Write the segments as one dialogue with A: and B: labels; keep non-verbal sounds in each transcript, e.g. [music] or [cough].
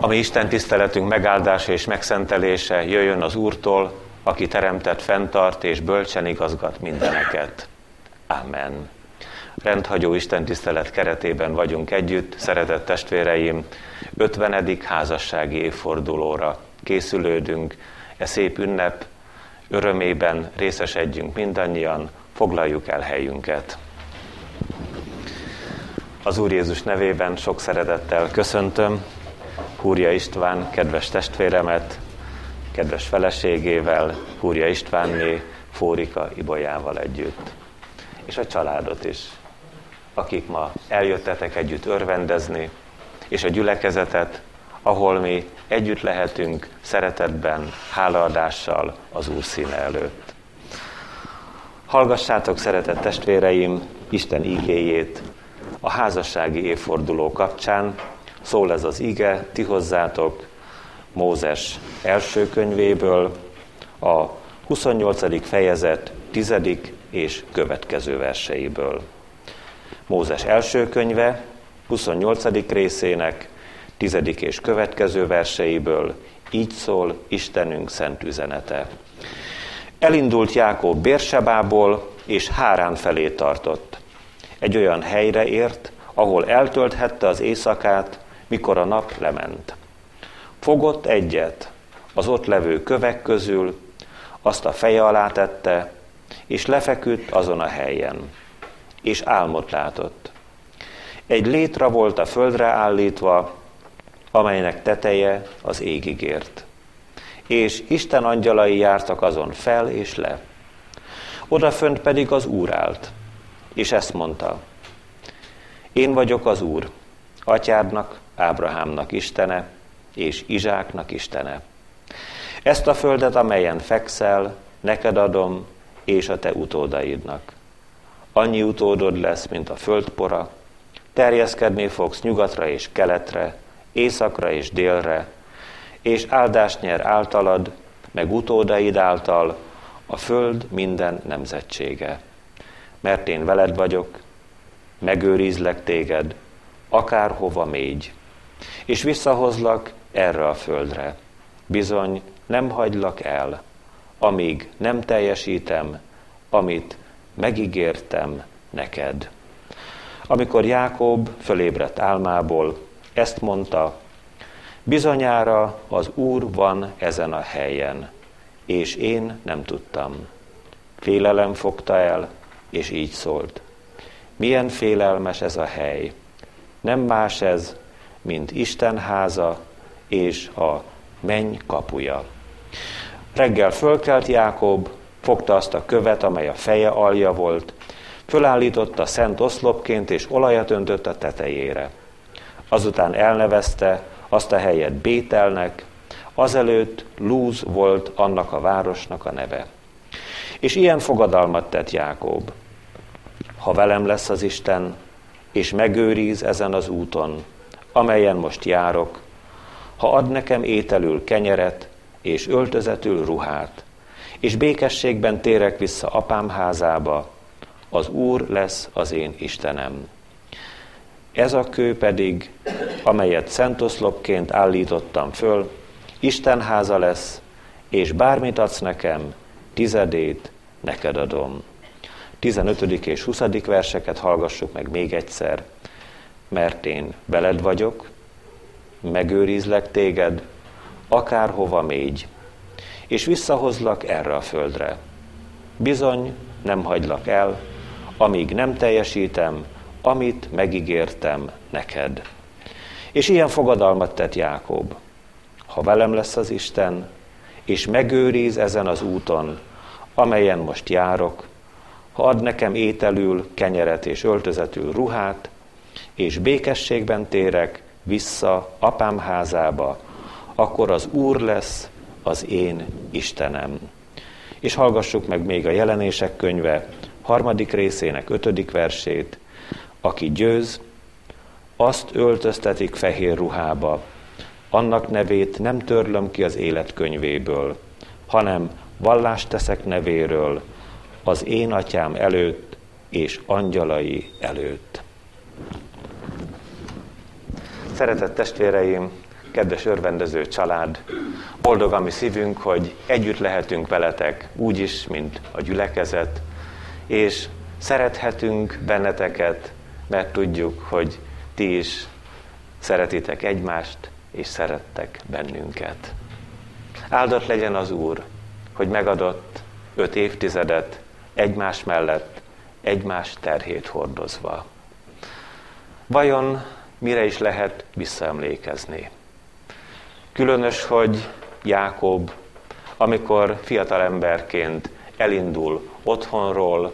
A: Ami Isten tiszteletünk megáldása és megszentelése jöjjön az Úrtól, aki teremtett, fenntart és bölcsen igazgat mindeneket. Amen. Rendhagyó Isten tisztelet keretében vagyunk együtt, szeretett testvéreim, 50. házassági évfordulóra készülődünk, e szép ünnep örömében részesedjünk mindannyian, foglaljuk el helyünket. Az Úr Jézus nevében sok szeretettel köszöntöm Húria István kedves testvéremet, kedves feleségével, Húria Istvánné, Fórika Ibolyával együtt. És a családot is, akik ma eljöttetek együtt örvendezni, és a gyülekezetet, ahol mi együtt lehetünk szeretetben, hálaadással az Úr színe előtt. Hallgassátok, szeretett testvéreim, Isten ígéjét a házassági évforduló kapcsán. Szól ez az ige, ti hozzátok Mózes első könyvéből, a 28. fejezet 10. és következő verseiből. Mózes első könyve, 28. részének 10. és következő verseiből, így szól Istenünk szent üzenete. Elindult Jákob Bérsebából, és Hárán felé tartott. Egy olyan helyre ért, ahol eltölthette az éjszakát, mikor a nap lement. Fogott egyet az ott levő kövek közül, azt a feje alá tette, és lefeküdt azon a helyen, és álmot látott. Egy létra volt a földre állítva, amelynek teteje az égig ért. És Isten angyalai jártak azon fel és le. Odafönt pedig az Úr állt, és ezt mondta. Én vagyok az Úr, atyádnak, Ábrahámnak Istene, és Izsáknak Istene. Ezt a földet, amelyen fekszel, neked adom, és a te utódaidnak. Annyi utódod lesz, mint a földpora, terjeszkedni fogsz nyugatra és keletre, északra és délre, és áldást nyer általad, meg utódaid által a föld minden nemzetsége. Mert én veled vagyok, megőrizlek téged, akárhova mégy, és visszahozlak erre a földre. Bizony, nem hagylak el, amíg nem teljesítem, amit megígértem neked. Amikor Jákob fölébredt álmából, ezt mondta, bizonyára az Úr van ezen a helyen, és én nem tudtam. Félelem fogta el, és így szólt. Milyen félelmes ez a hely. Nem más ez, mint Isten háza és a menny kapuja. Reggel fölkelt Jákob, fogta azt a követ, amely a feje alja volt, fölállította szent oszlopként, és olajat öntött a tetejére. Azután elnevezte azt a helyet Bételnek, azelőtt Lúz volt annak a városnak a neve. És ilyen fogadalmat tett Jákob. Ha velem lesz az Isten, és megőriz ezen az úton, amelyen most járok, ha ad nekem ételül kenyeret, és öltözetül ruhát, és békességben térek vissza apám házába, az Úr lesz az én Istenem. Ez a kő pedig, amelyet szentoszlopként állítottam föl, Isten háza lesz, és bármit adsz nekem, tizedét neked adom. 15. és 20. verseket hallgassuk meg még egyszer. Mert én veled vagyok, megőrizlek téged, akárhova mégy, és visszahozlak erre a földre. Bizony, nem hagylak el, amíg nem teljesítem, amit megígértem neked. És ilyen fogadalmat tett Jákob. Ha velem lesz az Isten, és megőriz ezen az úton, amelyen most járok, ha ad nekem ételül, kenyeret és öltözetül ruhát, és békességben térek vissza apám házába, akkor az Úr lesz az én Istenem. És hallgassuk meg még a jelenések könyve harmadik részének ötödik versét. Aki győz, azt öltöztetik fehér ruhába, annak nevét nem törlöm ki az életkönyvéből, hanem vallást teszek nevéről, az én atyám előtt és angyalai előtt. Szeretett testvéreim, kedves örvendező család, boldog a mi szívünk, hogy együtt lehetünk veletek úgy is, mint a gyülekezet, és szerethetünk benneteket, mert tudjuk, hogy ti is szeretitek egymást, és szerettek bennünket. Áldott legyen az Úr, hogy megadott öt évtizedet egymás mellett, egymás terhét hordozva. Vajon mire is lehet visszaemlékezni? Különös, hogy Jákob, amikor fiatalemberként elindul otthonról,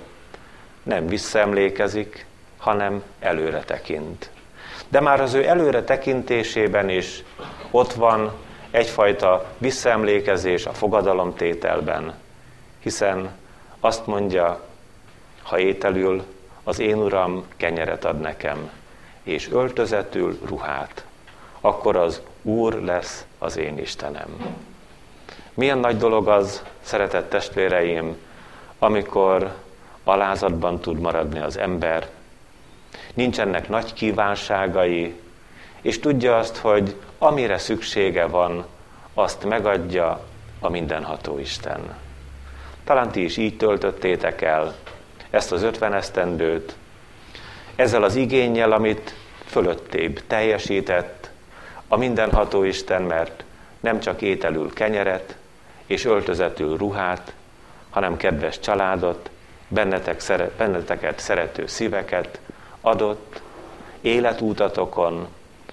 A: nem visszaemlékezik, hanem előre tekint. De már az ő előre tekintésében is ott van egyfajta visszaemlékezés a fogadalomtételben, hiszen azt mondja, ha ételül, az én uram kenyeret ad nekem, és öltözetül ruhát, akkor az Úr lesz az én Istenem. Milyen nagy dolog az, szeretett testvéreim, amikor alázatban tud maradni az ember, nincsenek nagy kívánságai, és tudja azt, hogy amire szüksége van, azt megadja a mindenható Isten. Talán ti is így töltöttétek el ezt az ötven esztendőt, ezzel az igényel, amit fölöttébb teljesített a mindenható Isten, mert nem csak ételül kenyeret és öltözetül ruhát, hanem kedves családot, bennetek, benneteket szerető szíveket adott életútatokon,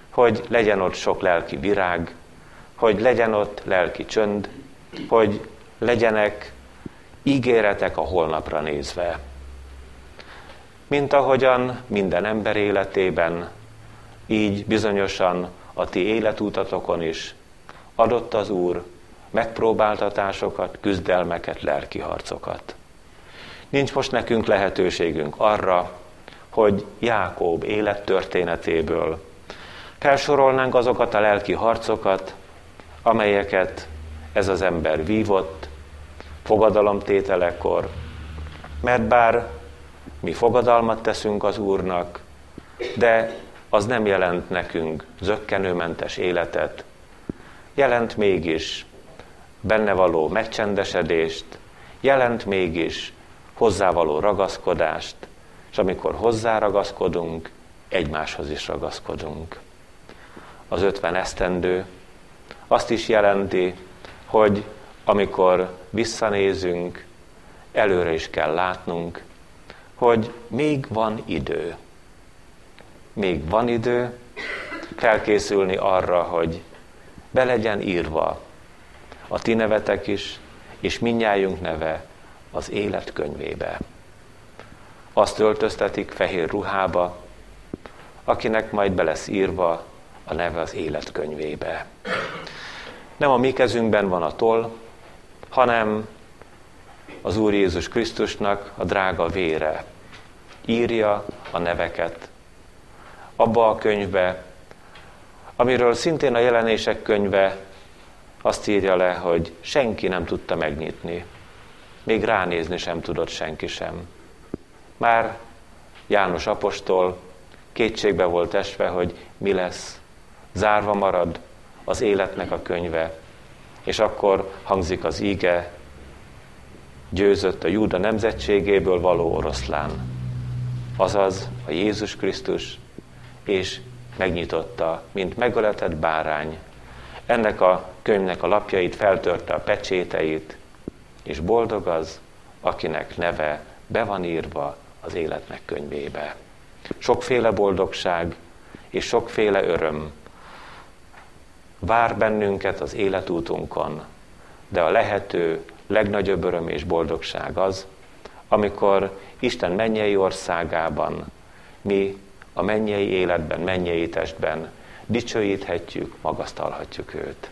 A: hogy legyen ott sok lelki virág, hogy legyen ott lelki csönd, hogy legyenek ígéretek a holnapra nézve. Mint ahogyan minden ember életében, így bizonyosan a ti életútatokon is adott az Úr megpróbáltatásokat, küzdelmeket, lelki harcokat. Nincs most nekünk lehetőségünk arra, hogy Jákob élettörténetéből felsorolnánk azokat a lelki harcokat, amelyeket ez az ember vívott fogadalomtételekor, mert bár mi fogadalmat teszünk az Úrnak, de az nem jelent nekünk zöggenőmentes életet, jelent mégis benne való megcsendesedést, jelent mégis hozzávaló ragaszkodást, és amikor hozzáragaszkodunk, egymáshoz is ragaszkodunk. Az ötven esztendő azt is jelenti, hogy amikor visszanézünk, előre is kell látnunk, hogy még van idő. Még van idő felkészülni arra, hogy be legyen írva a ti nevetek is, és minnyájunk neve az élet könyvébe. Azt öltöztetik fehér ruhába, akinek majd be lesz írva a neve az élet könyvébe. Nem a mi kezünkben van a toll, hanem az Úr Jézus Krisztusnak a drága vére írja a neveket abba a könyvbe, amiről szintén a jelenések könyve azt írja le, hogy senki nem tudta megnyitni. Még ránézni sem tudott senki sem. Már János apostol kétségbe volt esve, hogy mi lesz. Zárva marad az életnek a könyve. És akkor hangzik az íge, győzött a Júda nemzetségéből való oroszlán. Azaz a Jézus Krisztus, és megnyitotta, mint megöletett bárány. Ennek a könyvnek a lapjait feltörte a pecséteit, és boldog az, akinek neve be van írva az életnek könyvébe. Sokféle boldogság és sokféle öröm vár bennünket az életútunkon, de a lehető legnagyobb öröm és boldogság az, amikor Isten mennyei országában mi a mennyei életben, mennyei testben dicsőíthetjük, magasztalhatjuk őt.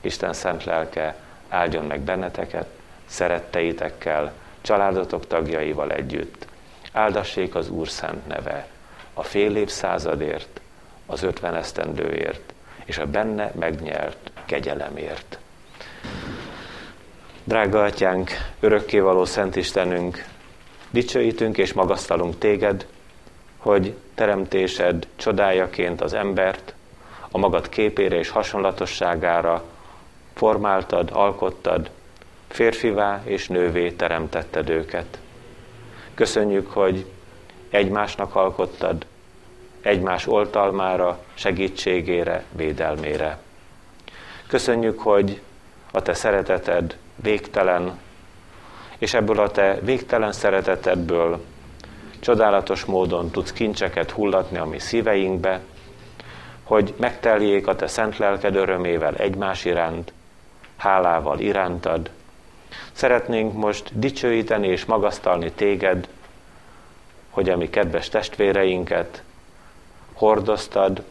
A: Isten szent lelke áldjon meg benneteket, szeretteitekkel, családotok tagjaival együtt. Áldassék az Úr szent neve, a fél évszázadért, az ötven esztendőért, és a benne megnyert kegyelemért. Drága Atyánk, örökkévaló Szent Istenünk, dicsőítünk és magasztalunk Téged, hogy teremtésed csodájaként az embert, a magad képére és hasonlatosságára formáltad, alkottad, férfivá és nővé teremtetted őket. Köszönjük, hogy egymásnak alkottad, egymás oltalmára, segítségére, védelmére. Köszönjük, hogy a te szereteted végtelen, és ebből a te végtelen szeretetedből csodálatos módon tudsz kincseket hullatni a mi szíveinkbe, hogy megteljék a te szent lelked örömével egymás iránt, hálával irántad. Szeretnénk most dicsőíteni és magasztalni téged, hogy a mi kedves testvéreinket hordoztad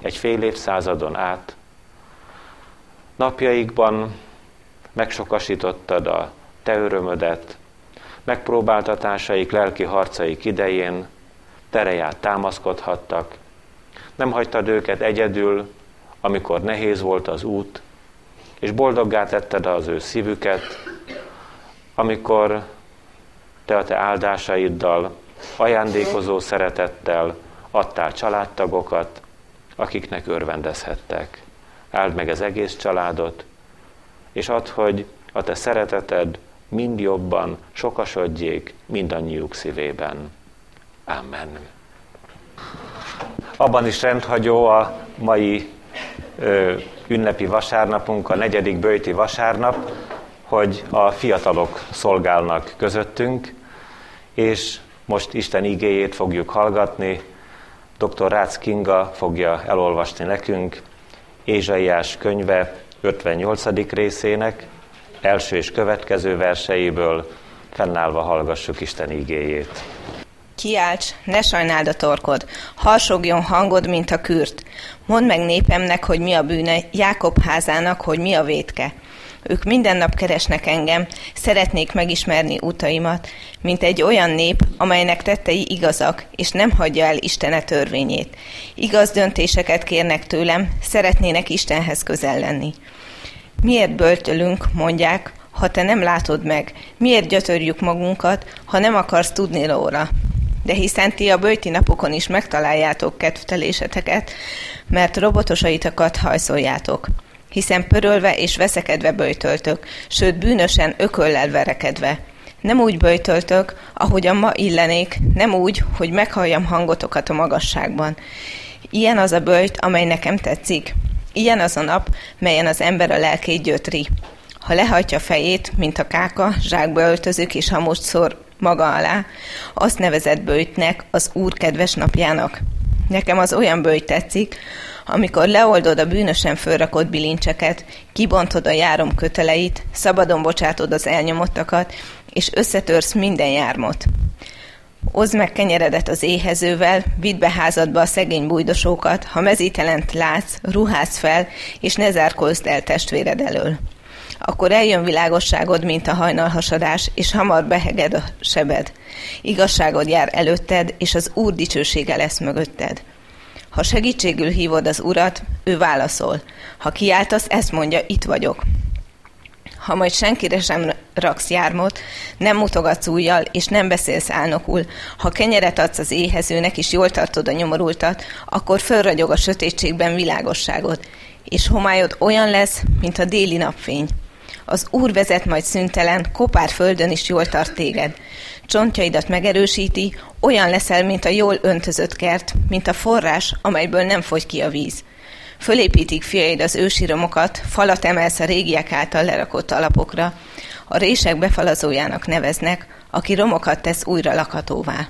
A: egy fél évszázadon át. Napjaikban megsokasítottad a te örömödet, megpróbáltatásaik, lelki harcaik idején tereját támaszkodhattak, nem hagytad őket egyedül, amikor nehéz volt az út, és boldoggá tetted az ő szívüket, amikor te a te áldásaiddal, ajándékozó szeretettel adtál családtagokat, akiknek örvendezhettek. Áld meg az egész családot, és add, hogy a te szereteted mind jobban sokasodjék mindannyiuk szívében. Amen. Abban is rendhagyó a mai ö, ünnepi vasárnapunk, a negyedik bőjti vasárnap, hogy a fiatalok szolgálnak közöttünk, és most Isten igéjét fogjuk hallgatni. Dr. Rácz Kinga fogja elolvasni nekünk Ézsaiás könyve 58. részének első és következő verseiből, fennállva hallgassuk Isten igéjét.
B: Kiálts, ne sajnáld a torkod, harsogjon hangod, mint a kürt. Mondd meg népemnek, hogy mi a bűne, Jákob házának, hogy mi a vétke. Ők minden nap keresnek engem, szeretnék megismerni utaimat, mint egy olyan nép, amelynek tettei igazak, és nem hagyja el Istene törvényét. Igaz döntéseket kérnek tőlem, szeretnének Istenhez közel lenni. Miért böltölünk, mondják, ha te nem látod meg? Miért gyötörjük magunkat, ha nem akarsz tudni róla? de hiszen ti a bőti napokon is megtaláljátok kedvteléseteket, mert robotosaitokat hajszoljátok hiszen pörölve és veszekedve böjtöltök, sőt bűnösen ököllel verekedve. Nem úgy böjtöltök, ahogyan ma illenék, nem úgy, hogy meghalljam hangotokat a magasságban. Ilyen az a böjt, amely nekem tetszik. Ilyen az a nap, melyen az ember a lelkét gyötri. Ha lehajtja fejét, mint a káka, zsákba öltözik és hamust szor maga alá, azt nevezett bőjtnek, az Úr kedves napjának. Nekem az olyan bőjt tetszik, amikor leoldod a bűnösen fölrakott bilincseket, kibontod a járom köteleit, szabadon bocsátod az elnyomottakat, és összetörsz minden jármot. Oszd meg kenyeredet az éhezővel, vidd be házadba a szegény bújdosókat, ha mezítelent látsz, ruház fel, és ne zárkózd el testvéred elől akkor eljön világosságod, mint a hajnalhasadás, és hamar beheged a sebed. Igazságod jár előtted, és az Úr dicsősége lesz mögötted. Ha segítségül hívod az Urat, ő válaszol. Ha kiáltasz, ezt mondja, itt vagyok. Ha majd senkire sem raksz jármot, nem mutogatsz újjal, és nem beszélsz álnokul, ha kenyeret adsz az éhezőnek, és jól tartod a nyomorultat, akkor fölragyog a sötétségben világosságod, és homályod olyan lesz, mint a déli napfény. Az Úr vezet majd szüntelen, kopár földön is jól tart téged. Csontjaidat megerősíti, olyan leszel, mint a jól öntözött kert, mint a forrás, amelyből nem fogy ki a víz. Fölépítik fiaid az ősi romokat, falat emelsz a régiek által lerakott alapokra. A rések befalazójának neveznek, aki romokat tesz újra lakhatóvá.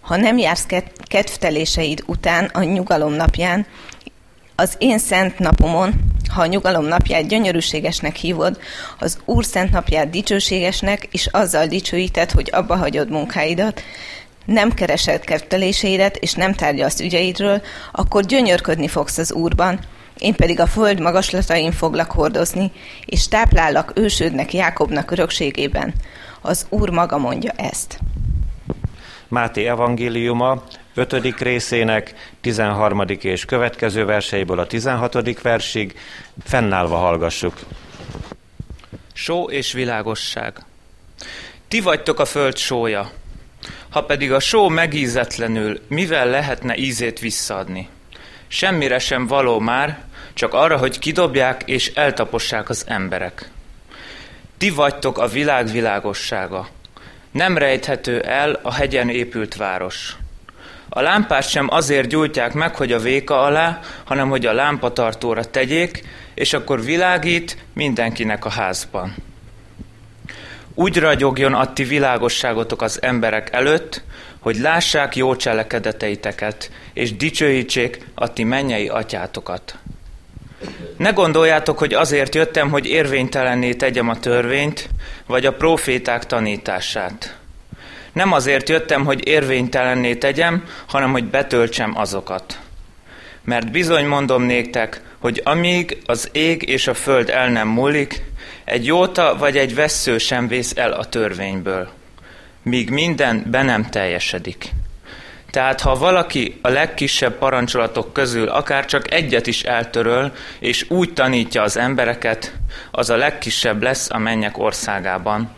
B: Ha nem jársz kedvteléseid után a nyugalom napján, az én szent napomon, ha a nyugalom napját gyönyörűségesnek hívod, az Úr szent napját dicsőségesnek, és azzal dicsőíted, hogy abba hagyod munkáidat, nem keresed ketteléseidet, és nem tárgyalsz ügyeidről, akkor gyönyörködni fogsz az Úrban, én pedig a föld magaslatain foglak hordozni, és táplállak ősődnek Jákobnak örökségében. Az Úr maga mondja ezt.
A: Máté evangéliuma 5. részének 13. és következő verseiből a 16. versig fennállva hallgassuk.
C: Só és világosság. Ti vagytok a föld sója. Ha pedig a só megízetlenül, mivel lehetne ízét visszaadni? Semmire sem való már, csak arra, hogy kidobják és eltapossák az emberek. Ti vagytok a világ világossága. Nem rejthető el a hegyen épült város. A lámpát sem azért gyújtják meg, hogy a véka alá, hanem hogy a lámpatartóra tegyék, és akkor világít mindenkinek a házban. Úgy ragyogjon a ti világosságotok az emberek előtt, hogy lássák jó cselekedeteiteket, és dicsőítsék a ti mennyei atyátokat. Ne gondoljátok, hogy azért jöttem, hogy érvénytelenné tegyem a törvényt, vagy a proféták tanítását. Nem azért jöttem, hogy érvénytelenné tegyem, hanem hogy betöltsem azokat. Mert bizony mondom néktek, hogy amíg az ég és a föld el nem múlik, egy jóta vagy egy vessző sem vész el a törvényből, míg minden be nem teljesedik. Tehát ha valaki a legkisebb parancsolatok közül akár csak egyet is eltöröl, és úgy tanítja az embereket, az a legkisebb lesz a mennyek országában.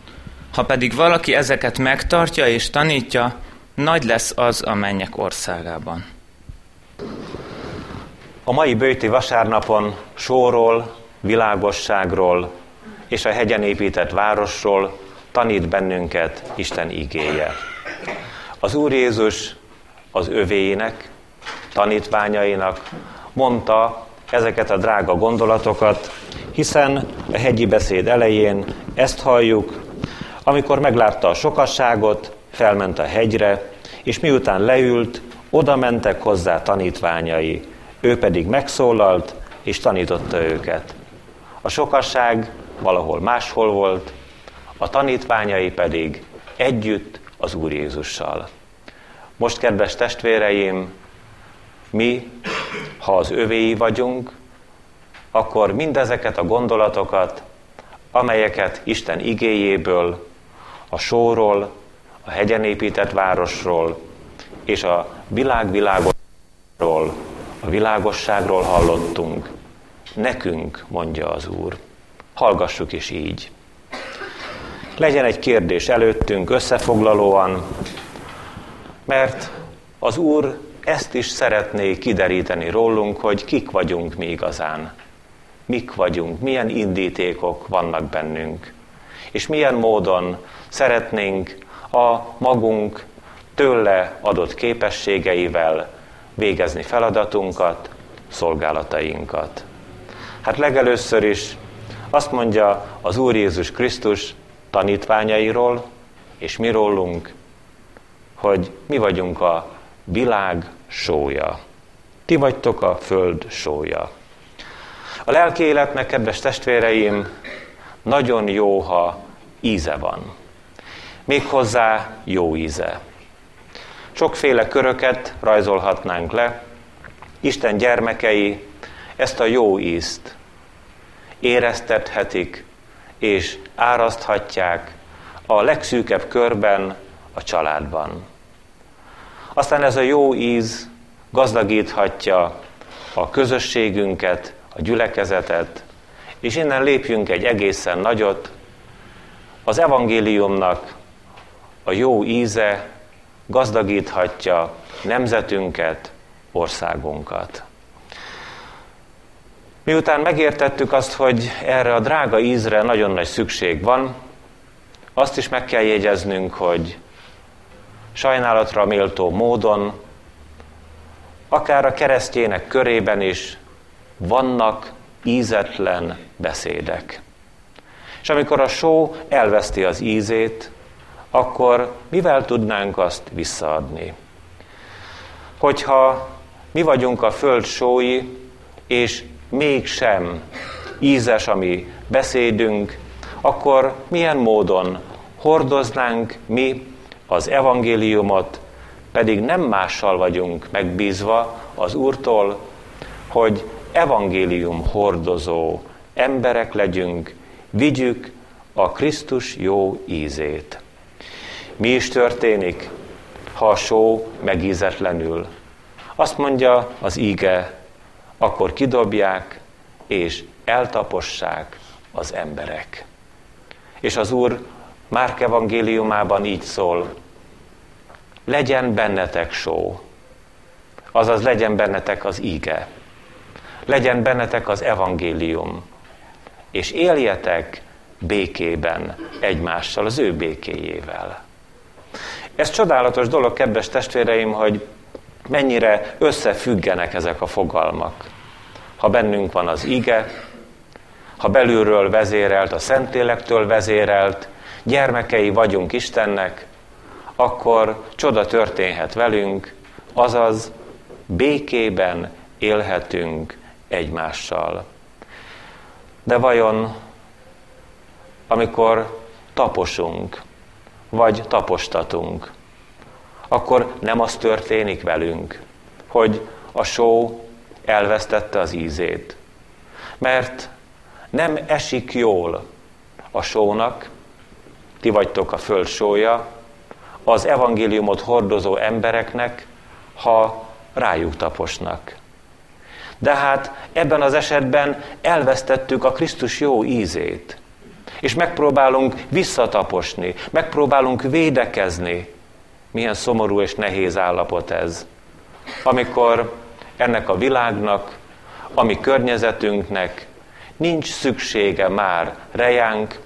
C: Ha pedig valaki ezeket megtartja és tanítja, nagy lesz az a mennyek országában.
A: A mai bőti vasárnapon sóról, világosságról és a hegyen épített városról tanít bennünket Isten igéje. Az Úr Jézus az övéinek, tanítványainak mondta ezeket a drága gondolatokat, hiszen a hegyi beszéd elején ezt halljuk, amikor meglátta a sokasságot, felment a hegyre, és miután leült, oda mentek hozzá tanítványai, ő pedig megszólalt, és tanította őket. A sokasság valahol máshol volt, a tanítványai pedig együtt az Úr Jézussal. Most, kedves testvéreim, mi, ha az övéi vagyunk, akkor mindezeket a gondolatokat, amelyeket Isten igéjéből, a sóról, a hegyen épített városról és a világvilágosságról, a világosságról hallottunk, nekünk, mondja az Úr. Hallgassuk is így. Legyen egy kérdés előttünk összefoglalóan, mert az Úr ezt is szeretné kideríteni rólunk, hogy kik vagyunk mi igazán. Mik vagyunk, milyen indítékok vannak bennünk, és milyen módon szeretnénk a magunk tőle adott képességeivel végezni feladatunkat, szolgálatainkat. Hát legelőször is azt mondja az Úr Jézus Krisztus tanítványairól, és mi rólunk, hogy mi vagyunk a világ sója. Ti vagytok a föld sója. A lelki életnek, kedves testvéreim, nagyon jó, ha íze van. Méghozzá jó íze. Sokféle köröket rajzolhatnánk le. Isten gyermekei ezt a jó ízt éreztethetik és áraszthatják a legszűkebb körben a családban. Aztán ez a jó íz gazdagíthatja a közösségünket, a gyülekezetet, és innen lépjünk egy egészen nagyot. Az evangéliumnak a jó íze gazdagíthatja nemzetünket, országunkat. Miután megértettük azt, hogy erre a drága ízre nagyon nagy szükség van, azt is meg kell jegyeznünk, hogy sajnálatra méltó módon, akár a keresztjének körében is vannak ízetlen beszédek. És amikor a só elveszti az ízét, akkor mivel tudnánk azt visszaadni? Hogyha mi vagyunk a föld sói, és mégsem ízes a mi beszédünk, akkor milyen módon hordoznánk mi az evangéliumot, pedig nem mással vagyunk megbízva az Úrtól, hogy evangélium hordozó emberek legyünk, vigyük a Krisztus jó ízét. Mi is történik, ha a só megízetlenül? Azt mondja az íge, akkor kidobják és eltapossák az emberek. És az Úr Márk evangéliumában így szól, legyen bennetek só. azaz legyen bennetek az íge, legyen bennetek az evangélium, és éljetek békében egymással, az ő békéjével. Ez csodálatos dolog, kedves testvéreim, hogy mennyire összefüggenek ezek a fogalmak. Ha bennünk van az ige, ha belülről vezérelt, a Szentélektől vezérelt, gyermekei vagyunk Istennek, akkor csoda történhet velünk, azaz békében élhetünk egymással. De vajon, amikor taposunk, vagy tapostatunk, akkor nem az történik velünk, hogy a só elvesztette az ízét. Mert nem esik jól a sónak, ti vagytok a föld sója, az evangéliumot hordozó embereknek, ha rájuk taposnak. De hát ebben az esetben elvesztettük a Krisztus jó ízét. És megpróbálunk visszataposni, megpróbálunk védekezni. Milyen szomorú és nehéz állapot ez. Amikor ennek a világnak, a mi környezetünknek nincs szüksége már rejánk,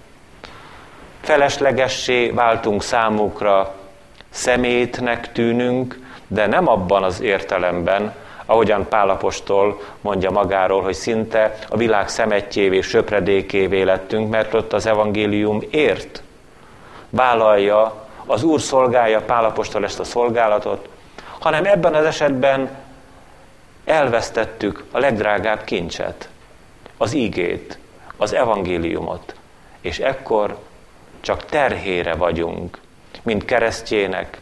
A: feleslegessé váltunk számukra, szemétnek tűnünk, de nem abban az értelemben, ahogyan Pálapostól mondja magáról, hogy szinte a világ szemetjévé, söpredékévé lettünk, mert ott az evangélium ért. Vállalja, az Úr szolgálja Pálapostól ezt a szolgálatot, hanem ebben az esetben elvesztettük a legdrágább kincset, az ígét, az evangéliumot, és ekkor csak terhére vagyunk, mint keresztjének,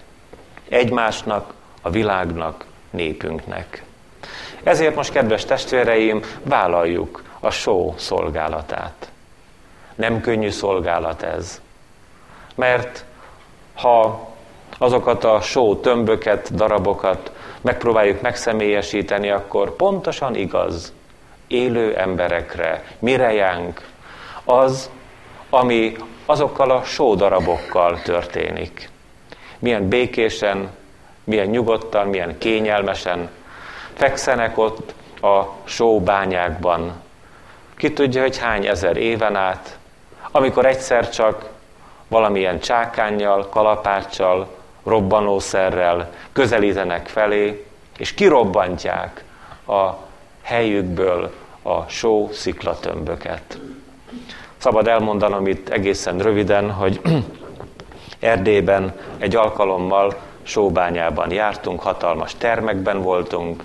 A: egymásnak, a világnak, népünknek. Ezért most, kedves testvéreim, vállaljuk a só szolgálatát. Nem könnyű szolgálat ez. Mert ha azokat a só tömböket, darabokat megpróbáljuk megszemélyesíteni, akkor pontosan igaz, élő emberekre, mirejánk, az, ami azokkal a sódarabokkal történik. Milyen békésen, milyen nyugodtan, milyen kényelmesen fekszenek ott a sóbányákban. Ki tudja, hogy hány ezer éven át, amikor egyszer csak valamilyen csákányjal, kalapáccsal, robbanószerrel közelítenek felé, és kirobbantják a helyükből a só sziklatömböket. Szabad elmondanom itt egészen röviden, hogy [clears throat] Erdélyben egy alkalommal sóbányában jártunk, hatalmas termekben voltunk,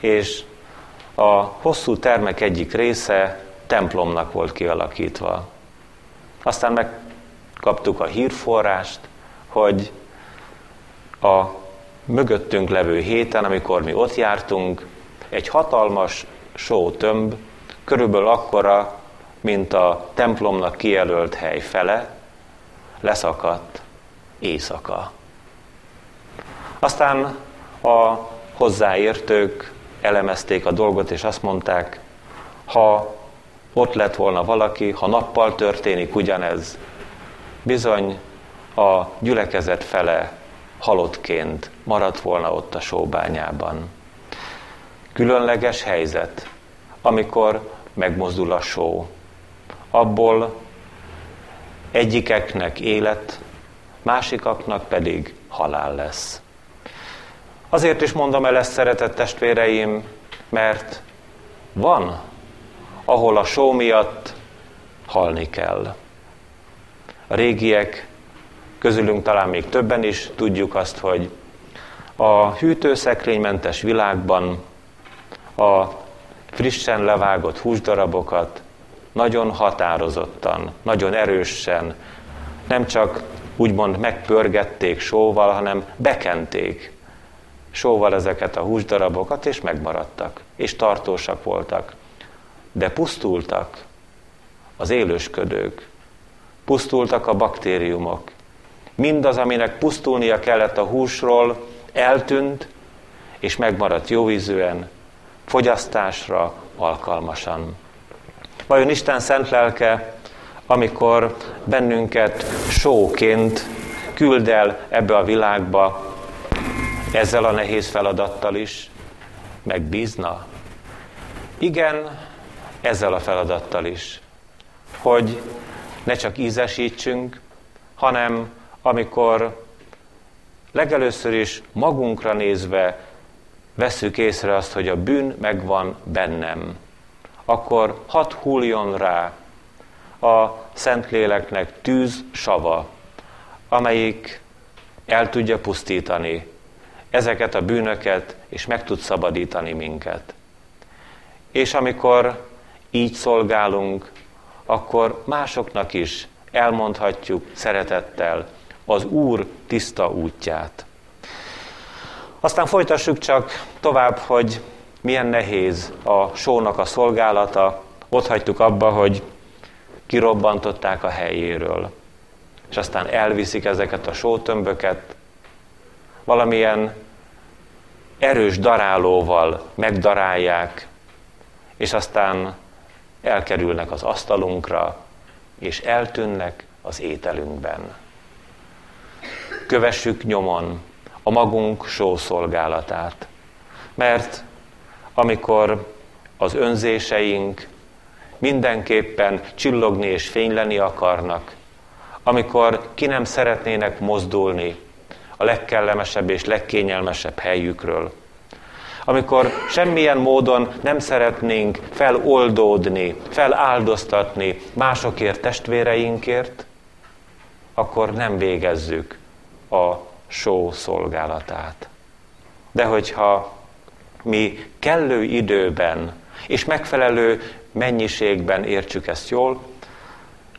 A: és a hosszú termek egyik része templomnak volt kialakítva. Aztán megkaptuk a hírforrást, hogy a mögöttünk levő héten, amikor mi ott jártunk, egy hatalmas sótömb, körülbelül akkora, mint a templomnak kijelölt hely fele, leszakadt éjszaka. Aztán a hozzáértők elemezték a dolgot, és azt mondták, ha ott lett volna valaki, ha nappal történik ugyanez, bizony a gyülekezet fele halottként maradt volna ott a sóbányában. Különleges helyzet, amikor megmozdul a só. Abból egyikeknek élet, másikaknak pedig halál lesz. Azért is mondom el ezt, szeretett testvéreim, mert van, ahol a só miatt halni kell. A régiek közülünk talán még többen is tudjuk azt, hogy a hűtőszekrénymentes világban a frissen levágott húsdarabokat nagyon határozottan, nagyon erősen, nem csak úgymond megpörgették sóval, hanem bekenték sóval ezeket a húsdarabokat, és megmaradtak, és tartósak voltak. De pusztultak az élősködők, pusztultak a baktériumok. Mindaz, aminek pusztulnia kellett a húsról, eltűnt, és megmaradt jóvízűen, fogyasztásra alkalmasan. Vajon Isten szent lelke, amikor bennünket sóként küld el ebbe a világba, ezzel a nehéz feladattal is, megbízna? Igen, ezzel a feladattal is, hogy ne csak ízesítsünk, hanem amikor legelőször is magunkra nézve veszük észre azt, hogy a bűn megvan bennem, akkor hat hulljon rá a Szentléleknek tűz sava, amelyik el tudja pusztítani ezeket a bűnöket, és meg tud szabadítani minket. És amikor így szolgálunk, akkor másoknak is elmondhatjuk szeretettel az Úr tiszta útját. Aztán folytassuk csak tovább, hogy milyen nehéz a sónak a szolgálata. Ott hagytuk abba, hogy kirobbantották a helyéről, és aztán elviszik ezeket a sótömböket, valamilyen erős darálóval megdarálják, és aztán elkerülnek az asztalunkra, és eltűnnek az ételünkben. Kövessük nyomon a magunk sószolgálatát, mert amikor az önzéseink mindenképpen csillogni és fényleni akarnak, amikor ki nem szeretnének mozdulni a legkellemesebb és legkényelmesebb helyükről, amikor semmilyen módon nem szeretnénk feloldódni, feláldoztatni másokért, testvéreinkért, akkor nem végezzük a só szolgálatát. De hogyha mi kellő időben és megfelelő mennyiségben értsük ezt jól,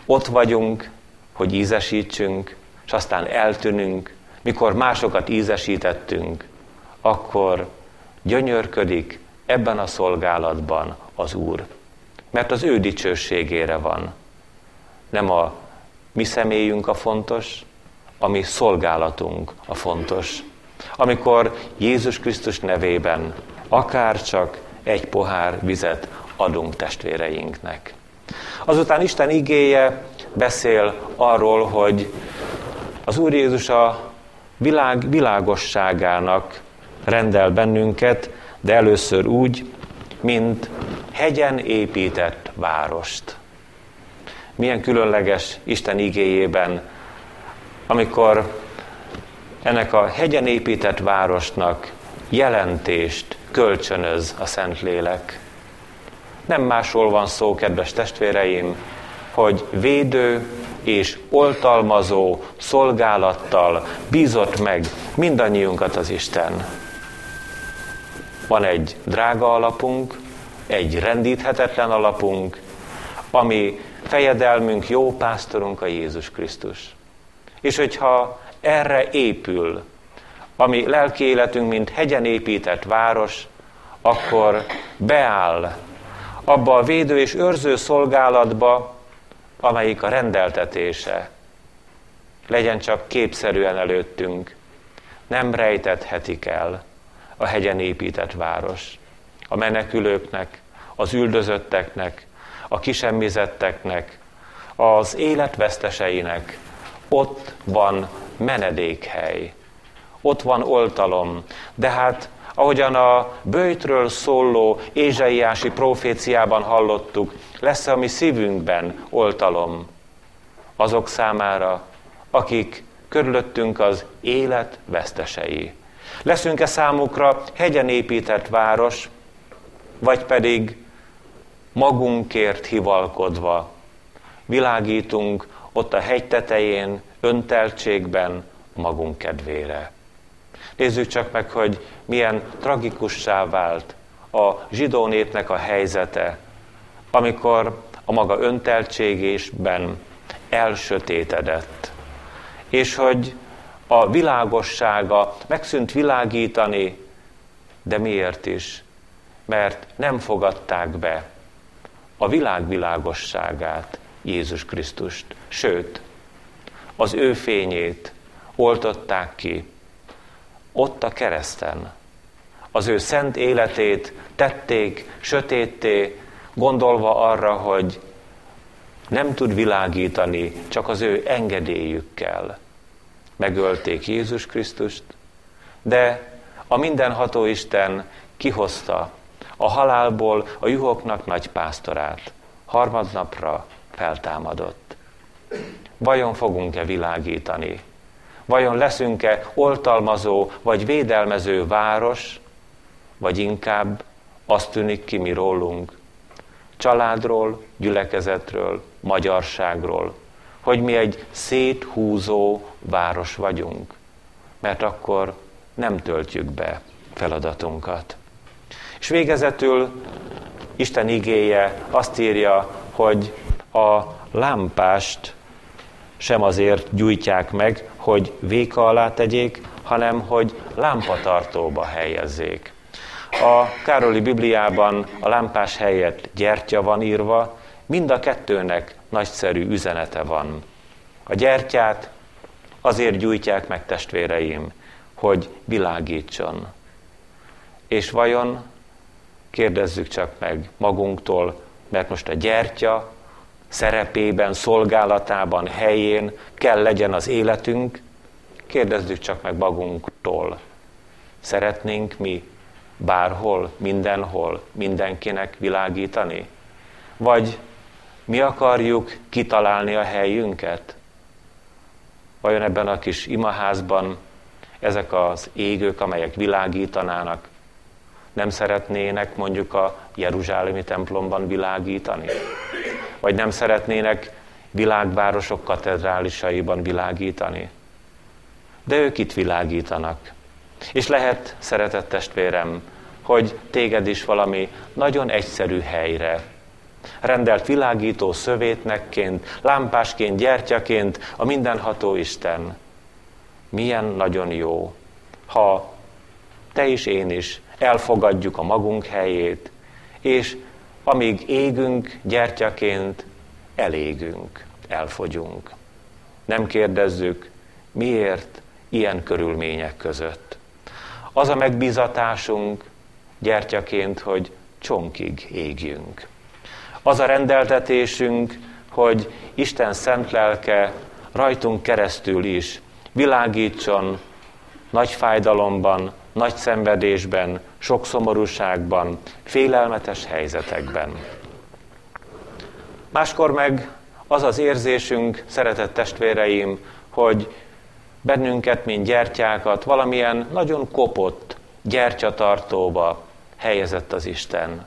A: ott vagyunk, hogy ízesítsünk, és aztán eltűnünk, mikor másokat ízesítettünk, akkor gyönyörködik ebben a szolgálatban az Úr. Mert az ő dicsőségére van. Nem a mi személyünk a fontos, a mi szolgálatunk a fontos. Amikor Jézus Krisztus nevében akár csak egy pohár vizet adunk testvéreinknek. Azután Isten igéje beszél arról, hogy az Úr Jézus a világ világosságának rendel bennünket, de először úgy, mint hegyen épített várost. Milyen különleges Isten igéjében, amikor ennek a hegyen épített városnak jelentést kölcsönöz a Szentlélek. Nem másról van szó, kedves testvéreim, hogy védő és oltalmazó szolgálattal bízott meg mindannyiunkat az Isten. Van egy drága alapunk, egy rendíthetetlen alapunk, ami fejedelmünk, jó pásztorunk a Jézus Krisztus. És hogyha erre épül, ami lelki életünk, mint hegyen épített város, akkor beáll abba a védő és őrző szolgálatba, amelyik a rendeltetése. Legyen csak képszerűen előttünk, nem rejtethetik el a hegyen épített város. A menekülőknek, az üldözötteknek, a kisemmizetteknek, az életveszteseinek ott van menedékhely, ott van oltalom. De hát, ahogyan a bőjtről szóló Ézsaiási proféciában hallottuk, lesz a mi szívünkben oltalom azok számára, akik körülöttünk az élet vesztesei. Leszünk-e számukra hegyen épített város, vagy pedig magunkért hivalkodva világítunk ott a hegy tetején, önteltségben, magunk kedvére. Nézzük csak meg, hogy milyen tragikussá vált a zsidó népnek a helyzete, amikor a maga önteltségésben elsötétedett. És hogy a világossága megszűnt világítani, de miért is? Mert nem fogadták be a világ világosságát, Jézus Krisztust. Sőt, az ő fényét oltották ki ott a kereszten. Az ő szent életét tették sötétté, gondolva arra, hogy nem tud világítani csak az ő engedélyükkel. Megölték Jézus Krisztust, de a mindenható Isten kihozta a halálból a juhoknak nagy pásztorát. Harmadnapra feltámadott. Vajon fogunk-e világítani? Vajon leszünk-e oltalmazó vagy védelmező város, vagy inkább azt tűnik ki mi rólunk, családról, gyülekezetről, magyarságról, hogy mi egy széthúzó város vagyunk, mert akkor nem töltjük be feladatunkat. És végezetül Isten igéje azt írja, hogy a lámpást sem azért gyújtják meg, hogy véka alá tegyék, hanem hogy lámpatartóba helyezzék. A Károli Bibliában a lámpás helyett gyertya van írva, mind a kettőnek nagyszerű üzenete van. A gyertyát azért gyújtják meg testvéreim, hogy világítson. És vajon, kérdezzük csak meg magunktól, mert most a gyertya szerepében, szolgálatában, helyén kell legyen az életünk, kérdezzük csak meg magunktól. Szeretnénk mi bárhol, mindenhol, mindenkinek világítani? Vagy mi akarjuk kitalálni a helyünket? Vajon ebben a kis imaházban ezek az égők, amelyek világítanának, nem szeretnének mondjuk a Jeruzsálemi templomban világítani? Vagy nem szeretnének világvárosok katedrálisaiban világítani? De ők itt világítanak. És lehet, szeretett testvérem, hogy téged is valami nagyon egyszerű helyre rendelt világító szövétnekként, lámpásként, gyertyaként a mindenható Isten. Milyen nagyon jó, ha te is, én is elfogadjuk a magunk helyét, és amíg égünk gyertyaként, elégünk, elfogyunk. Nem kérdezzük, miért ilyen körülmények között. Az a megbízatásunk gyertyaként, hogy csonkig égjünk. Az a rendeltetésünk, hogy Isten szent lelke rajtunk keresztül is világítson nagy fájdalomban, nagy szenvedésben, sok szomorúságban, félelmetes helyzetekben. Máskor meg az az érzésünk, szeretett testvéreim, hogy bennünket, mint gyertyákat valamilyen nagyon kopott gyertyatartóba helyezett az Isten.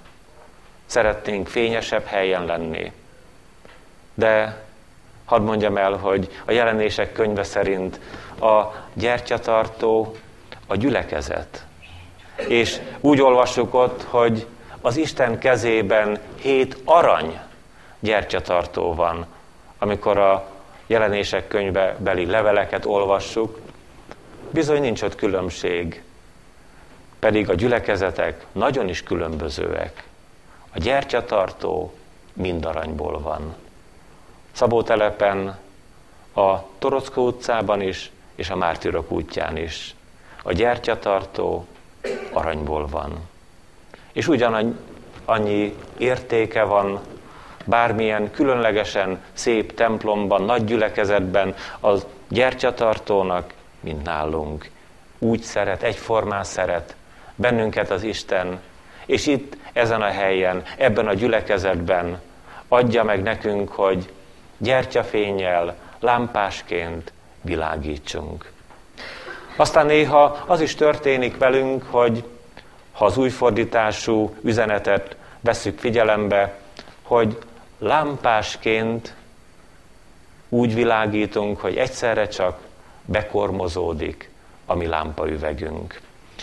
A: Szeretnénk fényesebb helyen lenni. De hadd mondjam el, hogy a jelenések könyve szerint a gyertyatartó a gyülekezet. És úgy olvassuk ott, hogy az Isten kezében hét arany gyertyatartó van, amikor a jelenések könyve beli leveleket olvassuk, bizony nincs ott különbség, pedig a gyülekezetek nagyon is különbözőek. A gyertyatartó mind aranyból van. Szabótelepen, a Torocka utcában is, és a Mártírok útján is. A gyertyatartó aranyból van. És ugyan annyi értéke van bármilyen különlegesen szép templomban, nagy gyülekezetben az gyertyatartónak, mint nálunk. Úgy szeret, egyformán szeret bennünket az Isten, és itt, ezen a helyen, ebben a gyülekezetben adja meg nekünk, hogy gyertyafényjel, lámpásként világítsunk. Aztán néha az is történik velünk, hogy ha az újfordítású üzenetet veszük figyelembe, hogy lámpásként úgy világítunk, hogy egyszerre csak bekormozódik a mi lámpaüvegünk.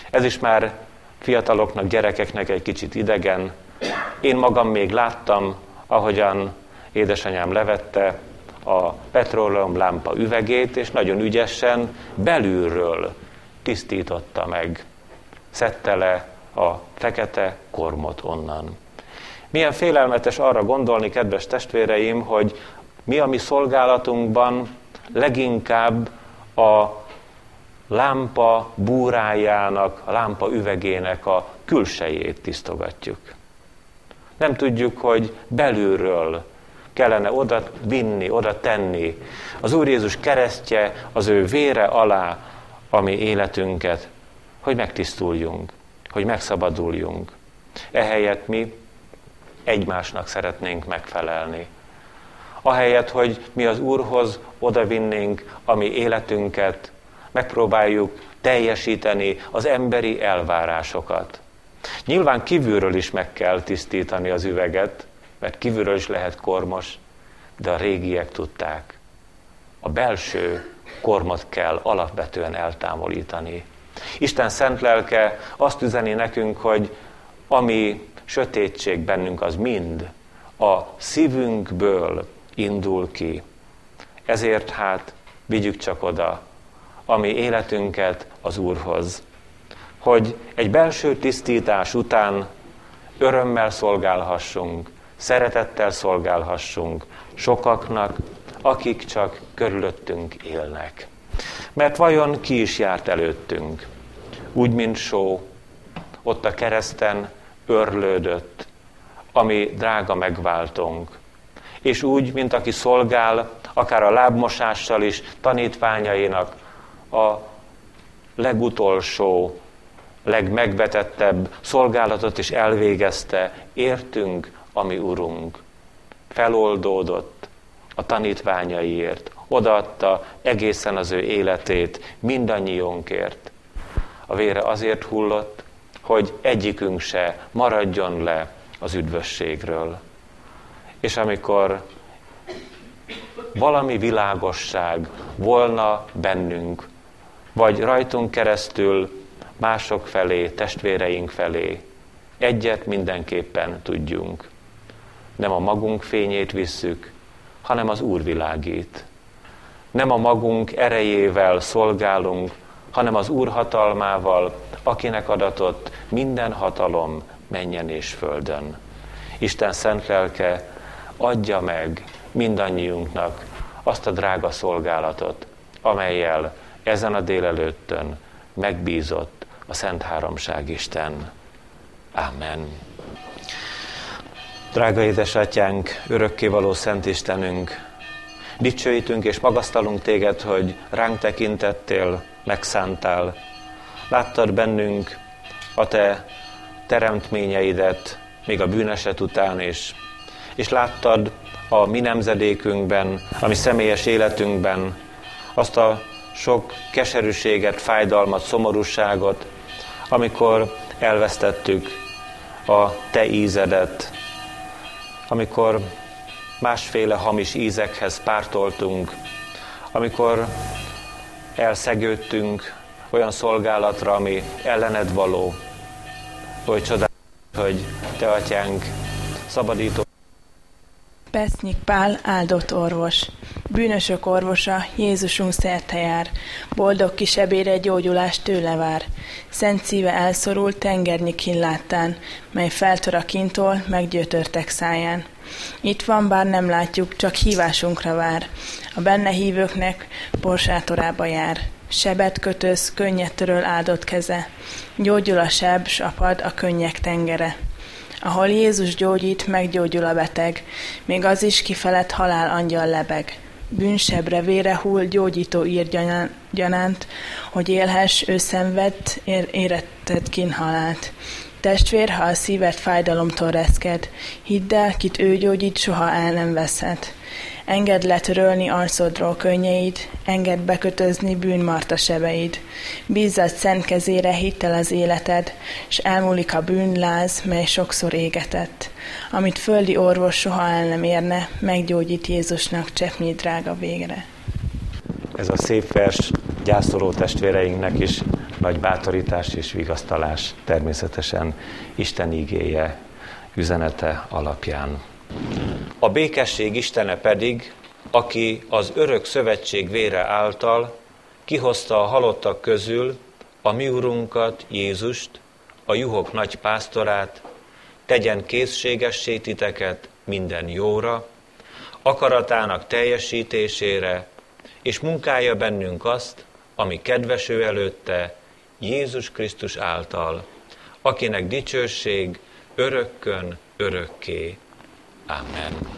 A: Ez is már fiataloknak, gyerekeknek egy kicsit idegen. Én magam még láttam, ahogyan édesanyám levette a petróleum lámpa üvegét, és nagyon ügyesen belülről tisztította meg. Szedte le a fekete kormot onnan. Milyen félelmetes arra gondolni, kedves testvéreim, hogy mi a mi szolgálatunkban leginkább a lámpa búrájának, a lámpa üvegének a külsejét tisztogatjuk. Nem tudjuk, hogy belülről kellene oda vinni, oda tenni az Úr Jézus keresztje az ő vére alá, ami életünket, hogy megtisztuljunk, hogy megszabaduljunk. Ehelyett mi egymásnak szeretnénk megfelelni. Ahelyett, hogy mi az Úrhoz odavinnénk a mi életünket, megpróbáljuk teljesíteni az emberi elvárásokat. Nyilván kívülről is meg kell tisztítani az üveget, mert kívülről is lehet kormos, de a régiek tudták. A belső kormot kell alapvetően eltávolítani. Isten szent lelke azt üzeni nekünk, hogy ami sötétség bennünk, az mind a szívünkből indul ki. Ezért hát vigyük csak oda, ami életünket az Úrhoz. Hogy egy belső tisztítás után örömmel szolgálhassunk, szeretettel szolgálhassunk sokaknak, akik csak körülöttünk élnek. Mert vajon ki is járt előttünk? Úgy, mint só, ott a kereszten örlődött, ami drága megváltunk. És úgy, mint aki szolgál, akár a lábmosással is tanítványainak a legutolsó, legmegvetettebb szolgálatot is elvégezte, értünk, ami Urunk. Feloldódott a tanítványaiért, odaadta egészen az ő életét mindannyiunkért. A vére azért hullott, hogy egyikünk se maradjon le az üdvösségről. És amikor valami világosság volna bennünk, vagy rajtunk keresztül mások felé, testvéreink felé, egyet mindenképpen tudjunk. Nem a magunk fényét visszük, hanem az Úr világít. Nem a magunk erejével szolgálunk, hanem az Úr hatalmával, akinek adatott minden hatalom menjen és földön. Isten szent lelke adja meg mindannyiunknak azt a drága szolgálatot, amelyel ezen a délelőttön megbízott a Szent Háromság Isten. Amen. Drága édesatyánk, örökkévaló Szent Istenünk, dicsőítünk és magasztalunk téged, hogy ránk tekintettél, megszántál. Láttad bennünk a te teremtményeidet, még a bűneset után is, és láttad a mi nemzedékünkben, a mi személyes életünkben azt a sok keserűséget, fájdalmat, szomorúságot, amikor elvesztettük a te ízedet, amikor másféle hamis ízekhez pártoltunk, amikor elszegődtünk olyan szolgálatra, ami ellened való, hogy csodál, hogy te atyánk szabadító.
D: Pesznyik Pál áldott orvos. Bűnösök orvosa, Jézusunk szerte jár, boldog kis ebére gyógyulást tőle vár. Szent szíve elszorult tengernyi kinláttán, mely feltör a kintól, meggyötörtek száján. Itt van, bár nem látjuk, csak hívásunkra vár. A benne hívőknek borsátorába jár. Sebet kötöz, könnyet töröl áldott keze. Gyógyul a seb, s apad a könnyek tengere. Ahol Jézus gyógyít, meggyógyul a beteg, még az is kifelett halál angyal lebeg. Bűnsebre vére hull, gyógyító ír gyanánt, hogy élhess, ő szenvedt, ér, éretted kinhalált. Testvér, ha a szíved fájdalomtól reszked, hidd el, kit ő gyógyít, soha el nem veszed. Engedd letörölni arcodról könnyeid, engedd bekötözni bűnmarta sebeid. Bízzad szent kezére hittel az életed, s elmúlik a bűnláz, mely sokszor égetett. Amit földi orvos soha el nem érne, meggyógyít Jézusnak cseppnyi drága végre.
A: Ez a szép vers gyászoló testvéreinknek is nagy bátorítás és vigasztalás természetesen Isten igéje üzenete alapján. A békesség Istene pedig, aki az örök szövetség vére által kihozta a halottak közül a mi urunkat, Jézust, a juhok nagy pásztorát, tegyen készségessé titeket minden jóra, akaratának teljesítésére, és munkálja bennünk azt, ami kedveső előtte, Jézus Krisztus által, akinek dicsőség örökkön örökké. Amen.